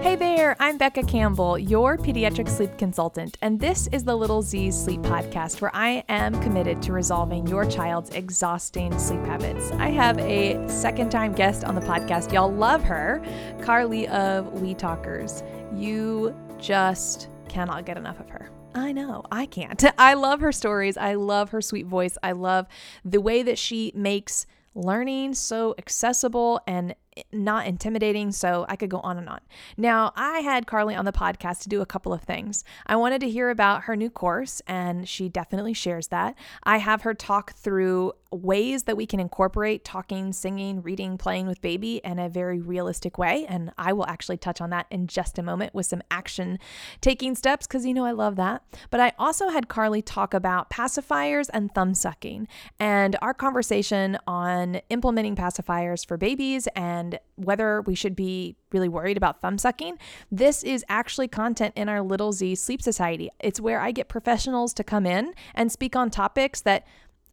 Hey there, I'm Becca Campbell, your pediatric sleep consultant, and this is the Little Z's Sleep Podcast, where I am committed to resolving your child's exhausting sleep habits. I have a second time guest on the podcast. Y'all love her, Carly of Wee Talkers. You just cannot get enough of her. I know, I can't. I love her stories. I love her sweet voice. I love the way that she makes learning so accessible and not intimidating. So I could go on and on. Now, I had Carly on the podcast to do a couple of things. I wanted to hear about her new course, and she definitely shares that. I have her talk through ways that we can incorporate talking, singing, reading, playing with baby in a very realistic way. And I will actually touch on that in just a moment with some action taking steps because you know I love that. But I also had Carly talk about pacifiers and thumb sucking and our conversation on implementing pacifiers for babies and whether we should be really worried about thumb sucking. This is actually content in our Little Z Sleep Society. It's where I get professionals to come in and speak on topics that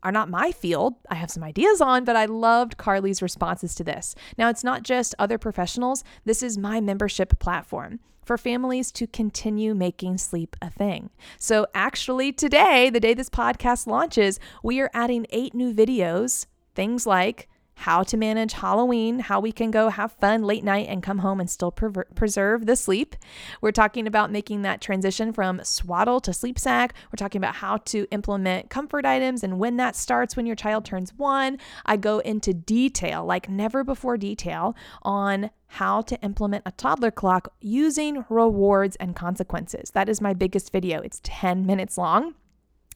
are not my field. I have some ideas on, but I loved Carly's responses to this. Now, it's not just other professionals, this is my membership platform for families to continue making sleep a thing. So, actually, today, the day this podcast launches, we are adding eight new videos, things like how to manage Halloween, how we can go have fun late night and come home and still preserve the sleep. We're talking about making that transition from swaddle to sleep sack. We're talking about how to implement comfort items and when that starts when your child turns one. I go into detail, like never before detail, on how to implement a toddler clock using rewards and consequences. That is my biggest video. It's 10 minutes long.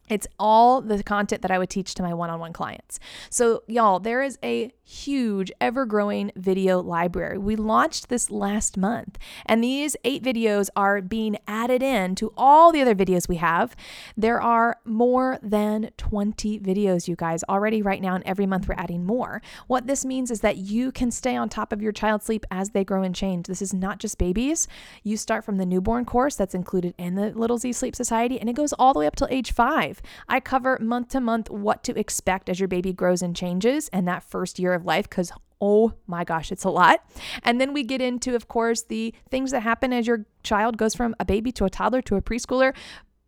It's all the content that I would teach to my one on one clients. So, y'all, there is a huge, ever growing video library. We launched this last month, and these eight videos are being added in to all the other videos we have. There are more than 20 videos, you guys, already right now, and every month we're adding more. What this means is that you can stay on top of your child's sleep as they grow and change. This is not just babies. You start from the newborn course that's included in the Little Z Sleep Society, and it goes all the way up till age five. I cover month to month what to expect as your baby grows and changes and that first year of life because oh my gosh, it's a lot. And then we get into, of course, the things that happen as your child goes from a baby to a toddler to a preschooler,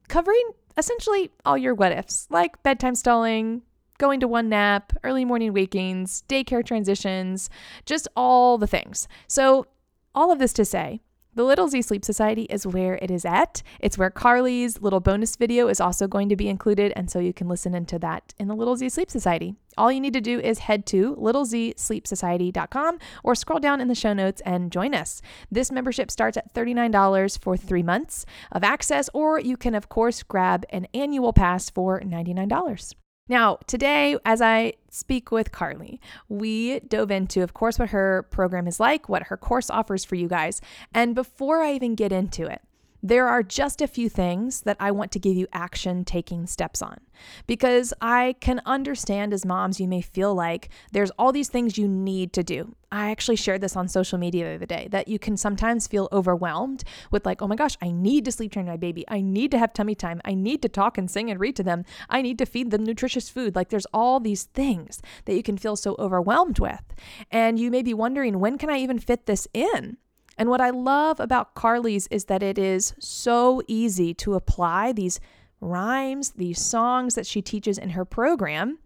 covering essentially all your what ifs, like bedtime stalling, going to one nap, early morning wakings, daycare transitions, just all the things. So, all of this to say, the Little Z Sleep Society is where it is at. It's where Carly's little bonus video is also going to be included, and so you can listen into that in the Little Z Sleep Society. All you need to do is head to littlezsleepsociety.com or scroll down in the show notes and join us. This membership starts at $39 for three months of access, or you can, of course, grab an annual pass for $99. Now, today, as I speak with Carly, we dove into, of course, what her program is like, what her course offers for you guys. And before I even get into it, there are just a few things that I want to give you action taking steps on because I can understand as moms, you may feel like there's all these things you need to do. I actually shared this on social media the other day that you can sometimes feel overwhelmed with, like, oh my gosh, I need to sleep train my baby. I need to have tummy time. I need to talk and sing and read to them. I need to feed them nutritious food. Like, there's all these things that you can feel so overwhelmed with. And you may be wondering, when can I even fit this in? And what I love about Carly's is that it is so easy to apply these rhymes, these songs that she teaches in her program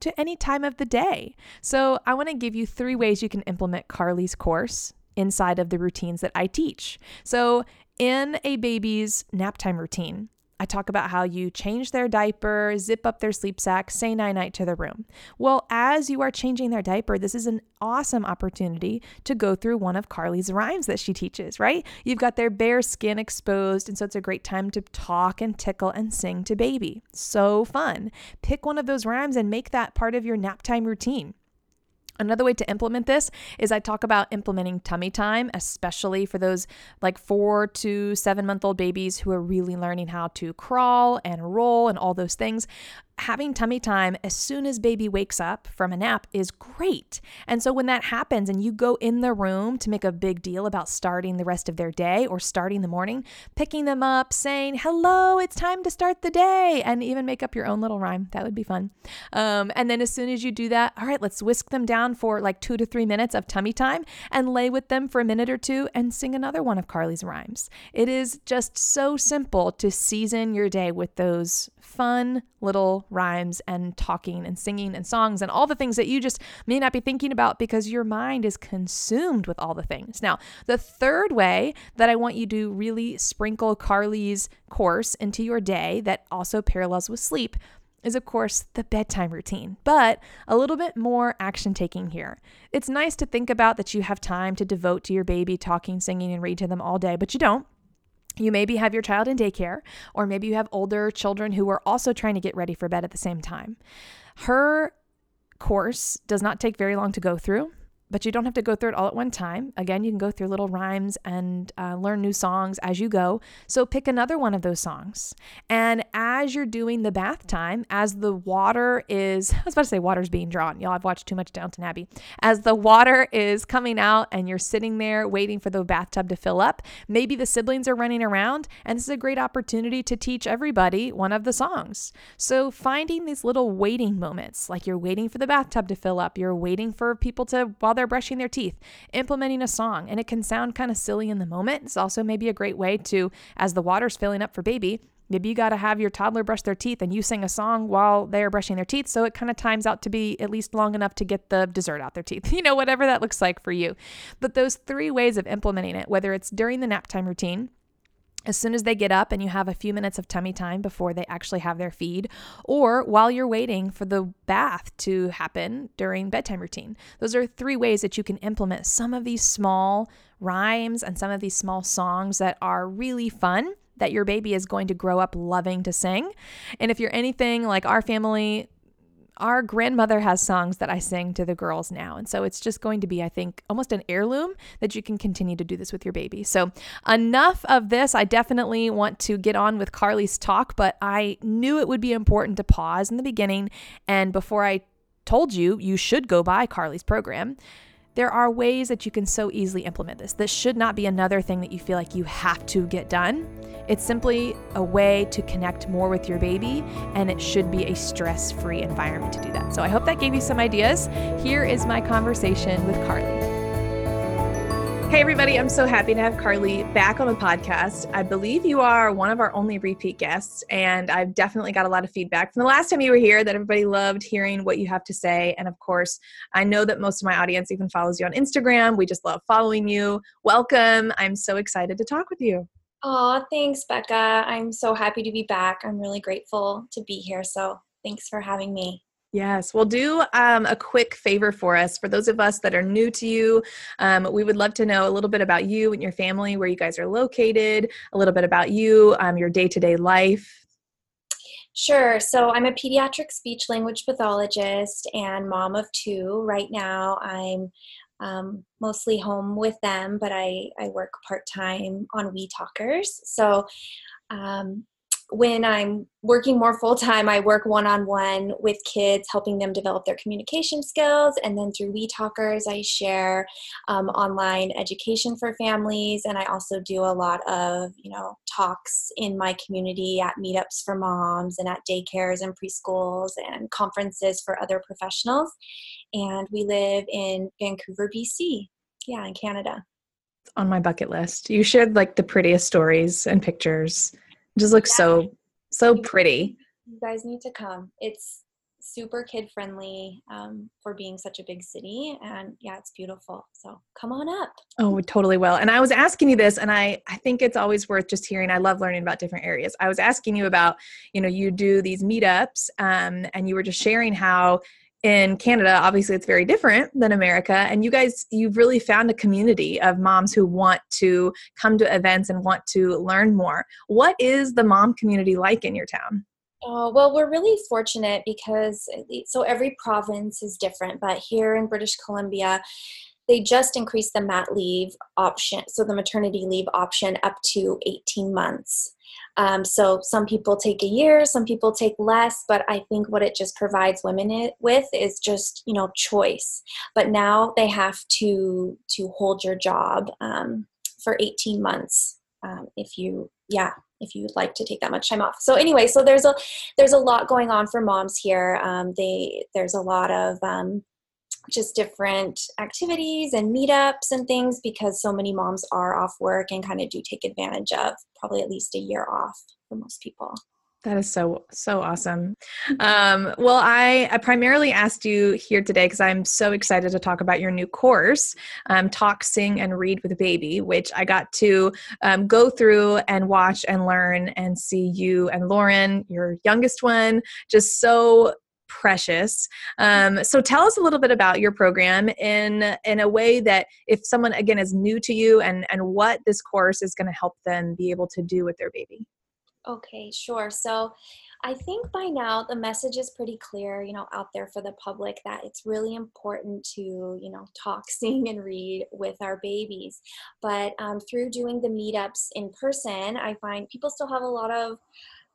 to any time of the day. So, I want to give you three ways you can implement Carly's course inside of the routines that I teach. So, in a baby's nap time routine, I talk about how you change their diaper, zip up their sleep sack, say night night to the room. Well, as you are changing their diaper, this is an awesome opportunity to go through one of Carly's rhymes that she teaches, right? You've got their bare skin exposed, and so it's a great time to talk and tickle and sing to baby. So fun. Pick one of those rhymes and make that part of your nap time routine. Another way to implement this is I talk about implementing tummy time, especially for those like four to seven month old babies who are really learning how to crawl and roll and all those things having tummy time as soon as baby wakes up from a nap is great. And so when that happens and you go in the room to make a big deal about starting the rest of their day or starting the morning, picking them up, saying, hello, it's time to start the day, and even make up your own little rhyme. That would be fun. Um, and then as soon as you do that, all right, let's whisk them down for like two to three minutes of tummy time and lay with them for a minute or two and sing another one of Carly's rhymes. It is just so simple to season your day with those fun little rhymes and talking and singing and songs and all the things that you just may not be thinking about because your mind is consumed with all the things. Now, the third way that I want you to really sprinkle Carly's course into your day that also parallels with sleep is, of course, the bedtime routine, but a little bit more action taking here. It's nice to think about that you have time to devote to your baby, talking, singing, and read to them all day, but you don't. You maybe have your child in daycare, or maybe you have older children who are also trying to get ready for bed at the same time. Her course does not take very long to go through but you don't have to go through it all at one time. Again, you can go through little rhymes and uh, learn new songs as you go. So pick another one of those songs. And as you're doing the bath time, as the water is, I was about to say water's being drawn. Y'all I've watched too much Downton Abbey. As the water is coming out and you're sitting there waiting for the bathtub to fill up, maybe the siblings are running around, and this is a great opportunity to teach everybody one of the songs. So finding these little waiting moments, like you're waiting for the bathtub to fill up, you're waiting for people to, while they're brushing their teeth, implementing a song. And it can sound kind of silly in the moment. It's also maybe a great way to, as the water's filling up for baby, Maybe you got to have your toddler brush their teeth and you sing a song while they're brushing their teeth. So it kind of times out to be at least long enough to get the dessert out their teeth, you know, whatever that looks like for you. But those three ways of implementing it, whether it's during the nap time routine, as soon as they get up and you have a few minutes of tummy time before they actually have their feed, or while you're waiting for the bath to happen during bedtime routine. Those are three ways that you can implement some of these small rhymes and some of these small songs that are really fun that your baby is going to grow up loving to sing. And if you're anything like our family, our grandmother has songs that I sing to the girls now. And so it's just going to be, I think, almost an heirloom that you can continue to do this with your baby. So, enough of this. I definitely want to get on with Carly's talk, but I knew it would be important to pause in the beginning. And before I told you, you should go buy Carly's program. There are ways that you can so easily implement this. This should not be another thing that you feel like you have to get done. It's simply a way to connect more with your baby, and it should be a stress free environment to do that. So I hope that gave you some ideas. Here is my conversation with Carly. Hey, everybody, I'm so happy to have Carly back on the podcast. I believe you are one of our only repeat guests, and I've definitely got a lot of feedback from the last time you were here that everybody loved hearing what you have to say. And of course, I know that most of my audience even follows you on Instagram. We just love following you. Welcome. I'm so excited to talk with you. Oh, thanks, Becca. I'm so happy to be back. I'm really grateful to be here. So thanks for having me. Yes, well, do um, a quick favor for us. For those of us that are new to you, um, we would love to know a little bit about you and your family, where you guys are located, a little bit about you, um, your day to day life. Sure. So I'm a pediatric speech language pathologist and mom of two. Right now, I'm um, mostly home with them, but I, I work part time on Wee Talkers. So um, when I'm working more full time, I work one on one with kids, helping them develop their communication skills. And then through Wee Talkers, I share um, online education for families. And I also do a lot of, you know, talks in my community at meetups for moms and at daycares and preschools and conferences for other professionals. And we live in Vancouver, BC. Yeah, in Canada. On my bucket list. You shared like the prettiest stories and pictures just looks yeah. so so pretty. You guys need to come. It's super kid friendly um, for being such a big city and yeah it's beautiful so come on up oh totally will and i was asking you this and i i think it's always worth just hearing i love learning about different areas i was asking you about you know you do these meetups um, and you were just sharing how in Canada, obviously it's very different than America. And you guys, you've really found a community of moms who want to come to events and want to learn more. What is the mom community like in your town? Oh, well, we're really fortunate because eh, so every province is different, but here in British Columbia, they just increased the mat leave option, so the maternity leave option up to 18 months. Um, so some people take a year, some people take less, but I think what it just provides women it, with is just you know choice. But now they have to to hold your job um, for 18 months um, if you yeah if you'd like to take that much time off. So anyway, so there's a there's a lot going on for moms here. Um, they there's a lot of um, just different activities and meetups and things because so many moms are off work and kind of do take advantage of probably at least a year off for most people. That is so so awesome. Um, well, I, I primarily asked you here today because I'm so excited to talk about your new course, um, Talk, Sing, and Read with a Baby, which I got to um, go through and watch and learn and see you and Lauren, your youngest one, just so precious. Um, so tell us a little bit about your program in in a way that if someone again is new to you and and what this course is going to help them be able to do with their baby. Okay, sure. So I think by now the message is pretty clear, you know, out there for the public that it's really important to, you know, talk, sing, and read with our babies. But um, through doing the meetups in person, I find people still have a lot of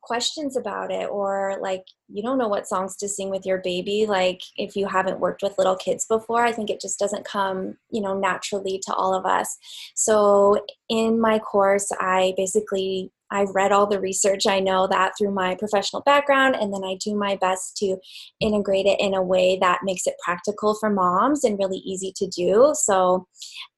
questions about it or like you don't know what songs to sing with your baby like if you haven't worked with little kids before i think it just doesn't come you know naturally to all of us. So in my course i basically I've read all the research. I know that through my professional background, and then I do my best to integrate it in a way that makes it practical for moms and really easy to do. So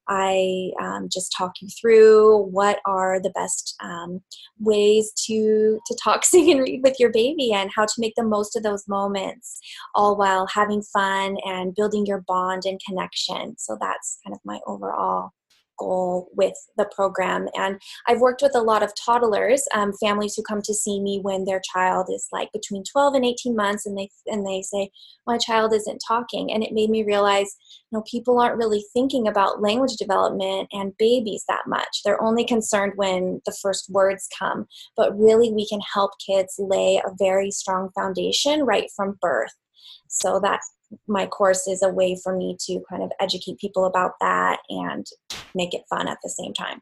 I um, just talk you through what are the best um, ways to to talk, sing, and read with your baby, and how to make the most of those moments, all while having fun and building your bond and connection. So that's kind of my overall goal with the program. And I've worked with a lot of toddlers, um, families who come to see me when their child is like between 12 and 18 months, and they and they say, "My child isn't talking," and it made me realize, you know, people aren't really thinking about language development and babies that much. They're only concerned when the first words come, but really, we can help kids lay a very strong foundation right from birth. So that my course is a way for me to kind of educate people about that and make it fun at the same time.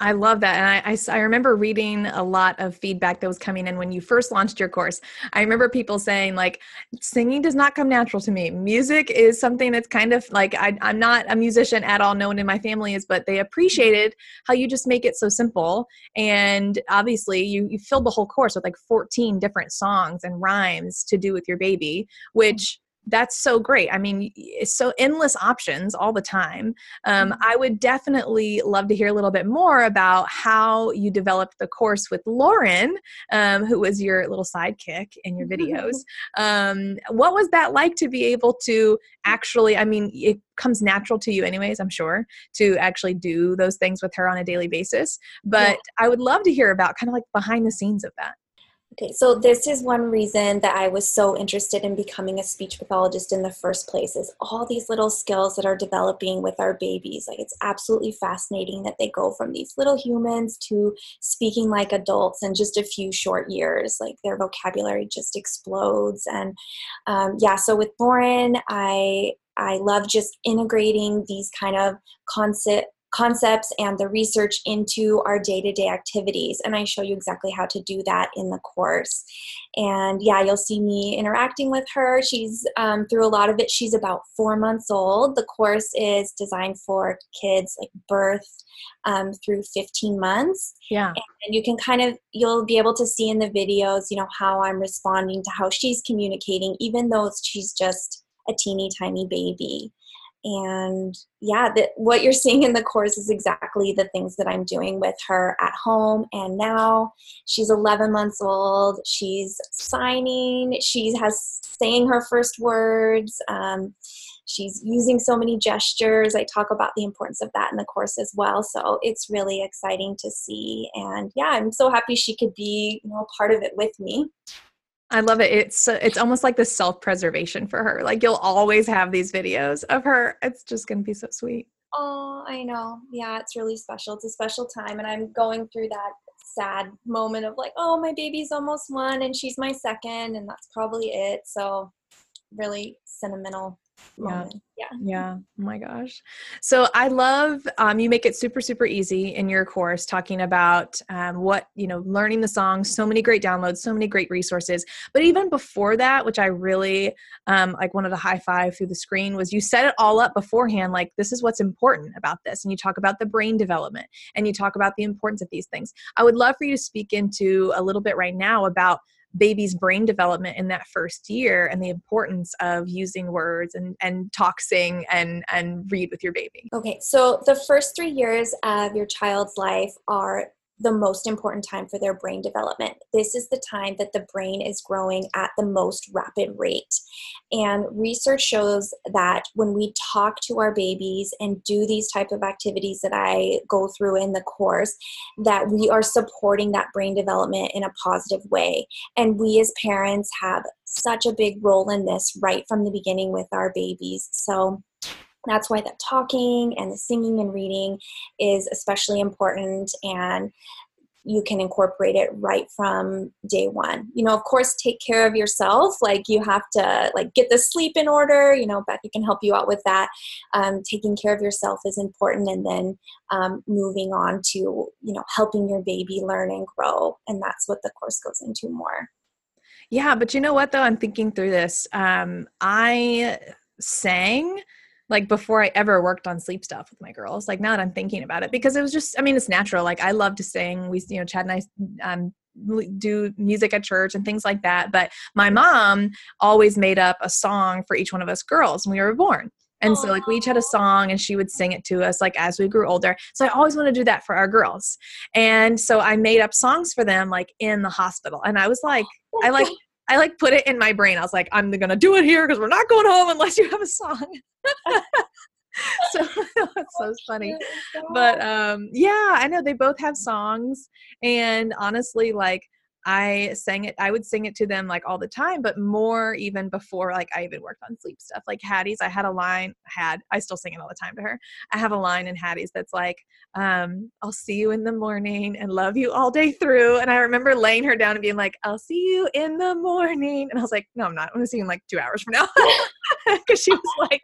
I love that. And I, I, I, remember reading a lot of feedback that was coming in when you first launched your course. I remember people saying, like, singing does not come natural to me. Music is something that's kind of like, I, I'm not a musician at all. No one in my family is, but they appreciated how you just make it so simple. And obviously, you, you filled the whole course with like 14 different songs and rhymes to do with your baby, mm-hmm. which that's so great. I mean, it's so endless options all the time. Um, mm-hmm. I would definitely love to hear a little bit more about how you developed the course with Lauren, um, who was your little sidekick in your videos. Um, what was that like to be able to actually? I mean, it comes natural to you, anyways. I'm sure to actually do those things with her on a daily basis. But yeah. I would love to hear about kind of like behind the scenes of that. Okay, so this is one reason that I was so interested in becoming a speech pathologist in the first place is all these little skills that are developing with our babies. Like it's absolutely fascinating that they go from these little humans to speaking like adults in just a few short years. Like their vocabulary just explodes. And um, yeah, so with Lauren, I I love just integrating these kind of concept concepts and the research into our day-to-day activities. And i show you exactly how to do that in the course. And yeah you'll see me interacting with her. She's um, through a lot of it she's about four months old. The course is designed for kids like birth um, through 15 months. Yeah. And you can kind of you'll be able to see in the videos you know how i'm responding to how she's communicating even though she's just a teeny tiny baby and yeah that what you're seeing in the course is exactly the things that i'm doing with her at home and now. She's 11 months old. She's signing. She has saying her first words. Um, she's using so many gestures. I talk about the importance of that in the course as well. So it's really exciting to see. And yeah i'm so happy she could be you know part of it with me I love it. It's it's almost like the self preservation for her. Like you'll always have these videos of her. It's just to be so sweet. Oh, I know. Yeah, it's really special. It's a special time, and I'm going through that sad moment of like, oh, my baby's almost one, and she's my second, and that's probably it. So, really sentimental moment. Yeah. Yeah. Oh my gosh. So I love um, you make it super super easy in your course talking about um, what you know learning the songs. So many great downloads, so many great resources. But even before that, which I really um, like wanted to high five through the screen was you set it all up beforehand. Like this is what's important about this, and you talk about the brain development and you talk about the importance of these things. I would love for you to speak into a little bit right now about baby's brain development in that first year and the importance of using words and, and talk sing and and read with your baby. Okay so the first three years of your child's life are the most important time for their brain development. This is the time that the brain is growing at the most rapid rate. And research shows that when we talk to our babies and do these type of activities that I go through in the course, that we are supporting that brain development in a positive way. And we as parents have such a big role in this right from the beginning with our babies. So that's why the talking and the singing and reading is especially important and you can incorporate it right from day one. You know of course take care of yourself. Like you have to like get the sleep in order. You know becky can help you out with that. Um, taking care of yourself is important and then um, moving on to you know helping your baby learn and grow and that's what the course goes into more. Yeah but you know what though? I'm thinking through this. Um, i sang like before I ever worked on sleep stuff with my girls. Like now that I'm thinking about it, because it was just, I mean, it's natural. Like I love to sing. We, you know, Chad and I um, do music at church and things like that. But my mom always made up a song for each one of us girls when we were born. And so like we each had a song and she would sing it to us like as we grew older. So I always want to do that for our girls. And so I made up songs for them like in the hospital. And I was like, I like I like put it in my brain. I was like, I'm gonna do it here because we're not going home unless you have a song. so it's so funny. But um yeah, I know they both have songs and honestly like I sang it, I would sing it to them like all the time, but more even before like I even worked on sleep stuff. Like Hattie's, I had a line, had, I still sing it all the time to her. I have a line in Hattie's that's like, um, I'll see you in the morning and love you all day through. And I remember laying her down and being like, I'll see you in the morning. And I was like, no, I'm not. I'm going to see you in like two hours from now. Because she was like,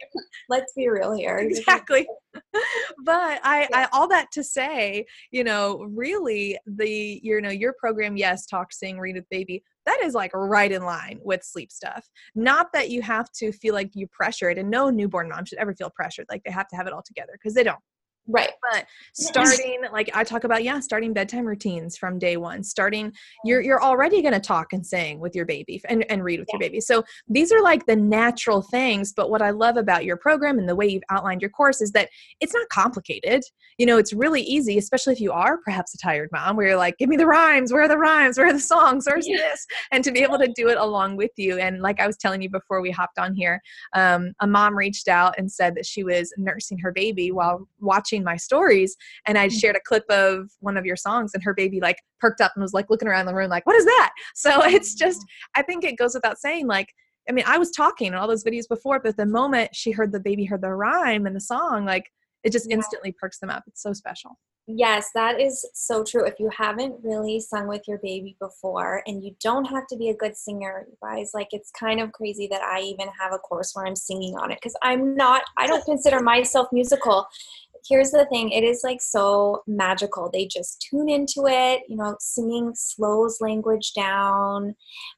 let's be real here. Exactly. but I, I, all that to say, you know, really the, you know, your program, yes, talk, sing, read with baby, that is like right in line with sleep stuff. Not that you have to feel like you pressured, and no newborn mom should ever feel pressured, like they have to have it all together because they don't. Right. But starting like I talk about, yeah, starting bedtime routines from day one. Starting you're you're already gonna talk and sing with your baby and, and read with yeah. your baby. So these are like the natural things. But what I love about your program and the way you've outlined your course is that it's not complicated. You know, it's really easy, especially if you are perhaps a tired mom where you're like, give me the rhymes, where are the rhymes, where are the songs, where's yeah. this? And to be able to do it along with you. And like I was telling you before we hopped on here, um, a mom reached out and said that she was nursing her baby while watching watching my stories and I mm. shared a clip of one of your songs and her baby like perked up and was like looking around the room like, what is that? So it's just, I think it goes without saying like, I mean, I was talking in all those videos before, but the moment she heard the baby heard the rhyme and the song, like it just yeah. instantly perks them up. It's so special. Yes, that is so true. If you haven't really sung with your baby before, and you don't have to be a good singer, you guys, like it's kind of crazy that I even have a course where I'm singing on it because I'm not, I don't consider myself musical here's the thing it is like so magical. They just tune into it you know singing slows language down.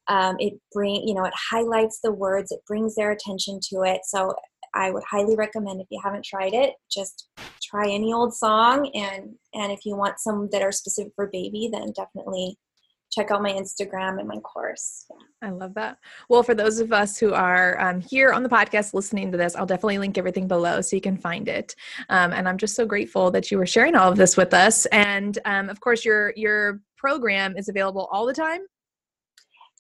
Um, it bring you know it highlights the words it brings their attention to it. So i would highly recommend if you haven't tried it just try any old song. And and if you want some that are specific for baby then definitely check out my Instagram and my course. Yeah. I love that. Well, for those of us who are um, here on the podcast listening to this, I'll definitely link everything below so you can find it. Um, and I'm just so grateful that you were sharing all of this with us. And um, of course, your your program is available all the time.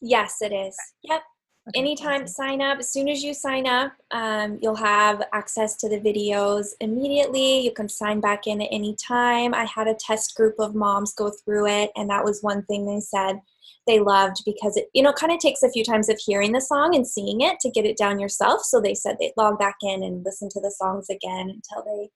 Yes, it is. Yep. Okay. Anytime, sign up. As soon as you sign up, um, you'll have access to the videos immediately. You can sign back in at any time. I had a test group of moms go through it, and that was one thing they said they loved because it, you know, kind of takes a few times of hearing the song and seeing it to get it down yourself. So they said they'd log back in and listen to the songs again until they,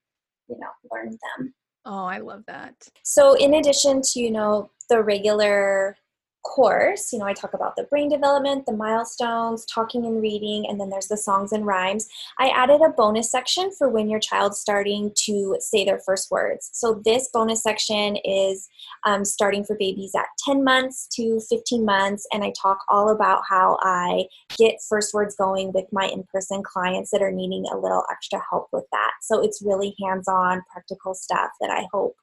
you know, learned them. Oh, I love that. So, in addition to, you know, the regular course, you know, I talk about the brain development, the milestones, talking and reading, and then there's the songs and rhymes. I added a bonus section for when your child's starting to say their first words. So this bonus section is um, starting for babies at 10 months to 15 months, and I talk all about how I get first words going with my in person clients that are needing a little extra help with that. So it's really hands on, practical stuff that I hope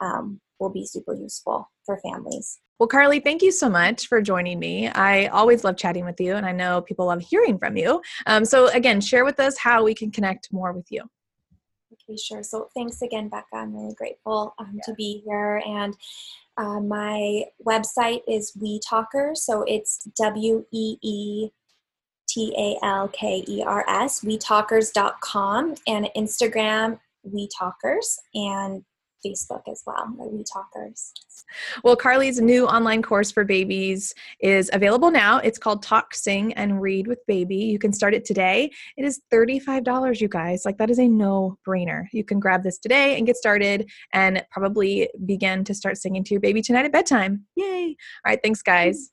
um, will be super useful for families. Well, Carly, thank you so much for joining me. I always love chatting with you, and I know people love hearing from you. Um, so, again, share with us how we can connect more with you. Okay, sure. So, thanks again, Becca. I'm really grateful um, yeah. to be here. And uh, my website is Wee Talkers. So, it's W E E T A L K E R S, weetalkers.com, and Instagram, Wee Talkers. And Facebook as well, the Wee Talkers. Well, Carly's new online course for babies is available now. It's called Talk, Sing, and Read with Baby. You can start it today. It is $35, you guys. Like, that is a no brainer. You can grab this today and get started and probably begin to start singing to your baby tonight at bedtime. Yay! All right, thanks, guys.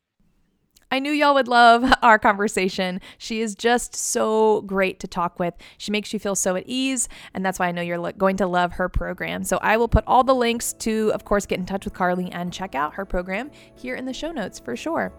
I knew y'all would love our conversation. She is just so great to talk with. She makes you feel so at ease, and that's why I know you're going to love her program. So I will put all the links to, of course, get in touch with Carly and check out her program here in the show notes for sure.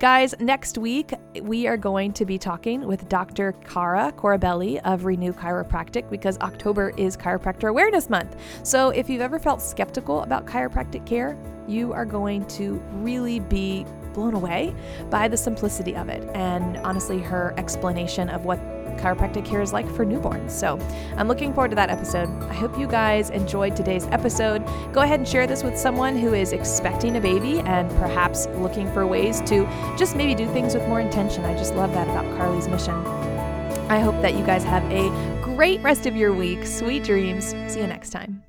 Guys, next week we are going to be talking with Dr. Cara Corabelli of Renew Chiropractic because October is Chiropractor Awareness Month. So if you've ever felt skeptical about chiropractic care, you are going to really be blown away by the simplicity of it and honestly her explanation of what chiropractic care is like for newborns. So I'm looking forward to that episode. I hope you guys enjoyed today's episode. Go ahead and share this with someone who is expecting a baby and perhaps looking for ways to just maybe do things with more intention. I just love that about Carly's mission. I hope that you guys have a great rest of your week. Sweet dreams. See you next time.